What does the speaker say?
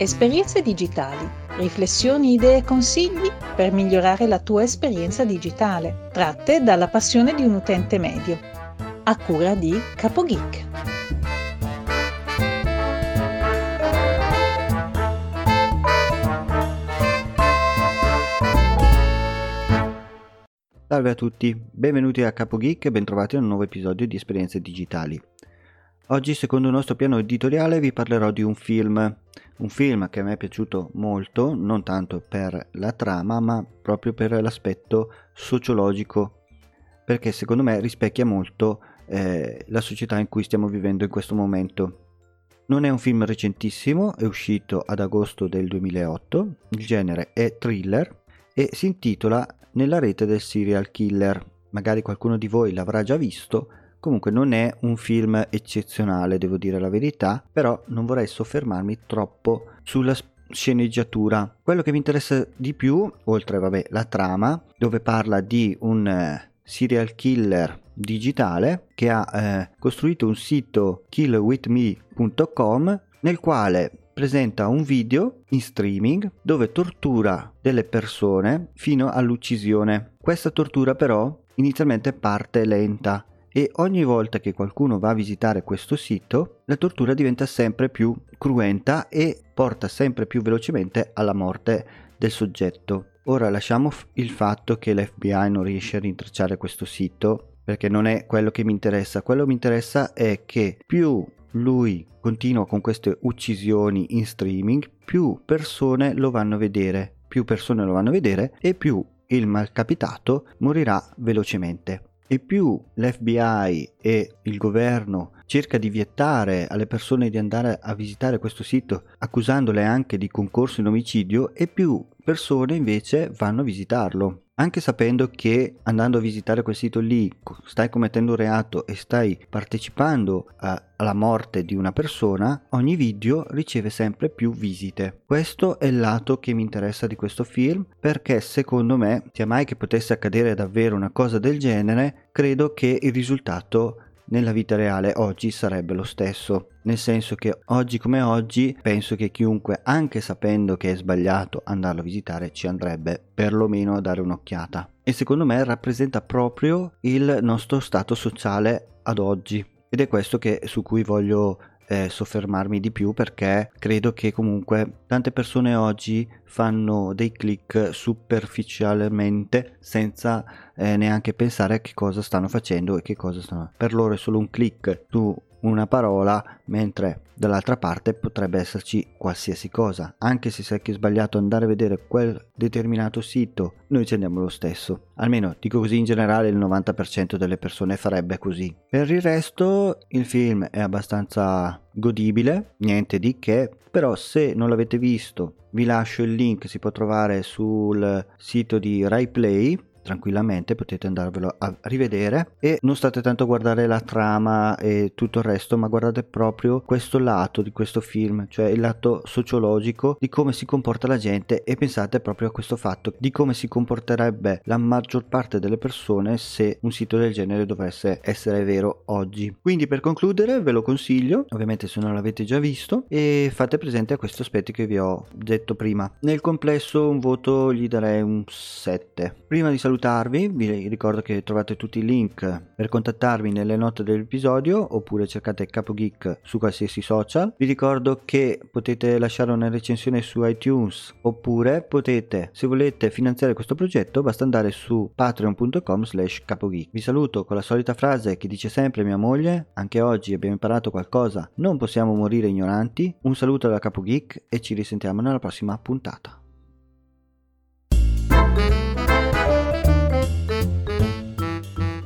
Esperienze digitali. Riflessioni, idee e consigli per migliorare la tua esperienza digitale, tratte dalla passione di un utente medio. A cura di CapoGeek. Salve a tutti, benvenuti a CapoGeek e bentrovati a un nuovo episodio di Esperienze Digitali. Oggi, secondo il nostro piano editoriale, vi parlerò di un film, un film che a me è piaciuto molto, non tanto per la trama, ma proprio per l'aspetto sociologico, perché secondo me rispecchia molto eh, la società in cui stiamo vivendo in questo momento. Non è un film recentissimo, è uscito ad agosto del 2008, il genere è thriller e si intitola Nella rete del serial killer. Magari qualcuno di voi l'avrà già visto, Comunque non è un film eccezionale, devo dire la verità, però non vorrei soffermarmi troppo sulla sceneggiatura. Quello che mi interessa di più, oltre vabbè, la trama, dove parla di un eh, serial killer digitale che ha eh, costruito un sito killwithme.com nel quale presenta un video in streaming dove tortura delle persone fino all'uccisione. Questa tortura però inizialmente parte lenta e ogni volta che qualcuno va a visitare questo sito la tortura diventa sempre più cruenta e porta sempre più velocemente alla morte del soggetto. Ora lasciamo il fatto che l'FBI non riesce a rintracciare questo sito perché non è quello che mi interessa, quello che mi interessa è che più lui continua con queste uccisioni in streaming, più persone lo vanno a vedere, più persone lo vanno a vedere e più il malcapitato morirà velocemente e più l'FBI e il governo cerca di vietare alle persone di andare a visitare questo sito accusandole anche di concorso in omicidio e più persone invece vanno a visitarlo anche sapendo che andando a visitare quel sito lì stai commettendo un reato e stai partecipando a, alla morte di una persona, ogni video riceve sempre più visite. Questo è il lato che mi interessa di questo film perché secondo me, sia mai che potesse accadere davvero una cosa del genere, credo che il risultato nella vita reale oggi sarebbe lo stesso. Nel senso che oggi come oggi penso che chiunque, anche sapendo che è sbagliato andarlo a visitare, ci andrebbe perlomeno a dare un'occhiata. E secondo me rappresenta proprio il nostro stato sociale ad oggi. Ed è questo che, su cui voglio eh, soffermarmi di più perché credo che comunque tante persone oggi fanno dei click superficialmente senza eh, neanche pensare a che cosa stanno facendo e che cosa stanno per loro è solo un click su una parola, mentre dall'altra parte potrebbe esserci qualsiasi cosa. Anche se sai che è sbagliato andare a vedere quel determinato sito, noi ci andiamo lo stesso. Almeno dico così in generale il 90% delle persone farebbe così. Per il resto il film è abbastanza godibile, niente di che, però se non l'avete visto vi lascio il link, si può trovare sul sito di RaiPlay tranquillamente potete andarvelo a rivedere. E non state tanto a guardare la trama e tutto il resto ma guardate proprio questo lato di questo film cioè il lato sociologico di come si comporta la gente e pensate proprio a questo fatto di come si comporterebbe la maggior parte delle persone se un sito del genere dovesse essere vero oggi. Quindi per concludere ve lo consiglio ovviamente se non l'avete già visto e fate presente a questi aspetti che vi ho detto prima. Nel complesso un voto gli darei un 7 prima di salutare salutarvi, vi ricordo che trovate tutti i link per contattarmi nelle note dell'episodio oppure cercate Capo Geek su qualsiasi social. Vi ricordo che potete lasciare una recensione su iTunes oppure potete, se volete finanziare questo progetto, basta andare su patreon.com slash capogeek. Vi saluto con la solita frase che dice sempre mia moglie, anche oggi abbiamo imparato qualcosa, non possiamo morire ignoranti. Un saluto da Capo Geek e ci risentiamo nella prossima puntata.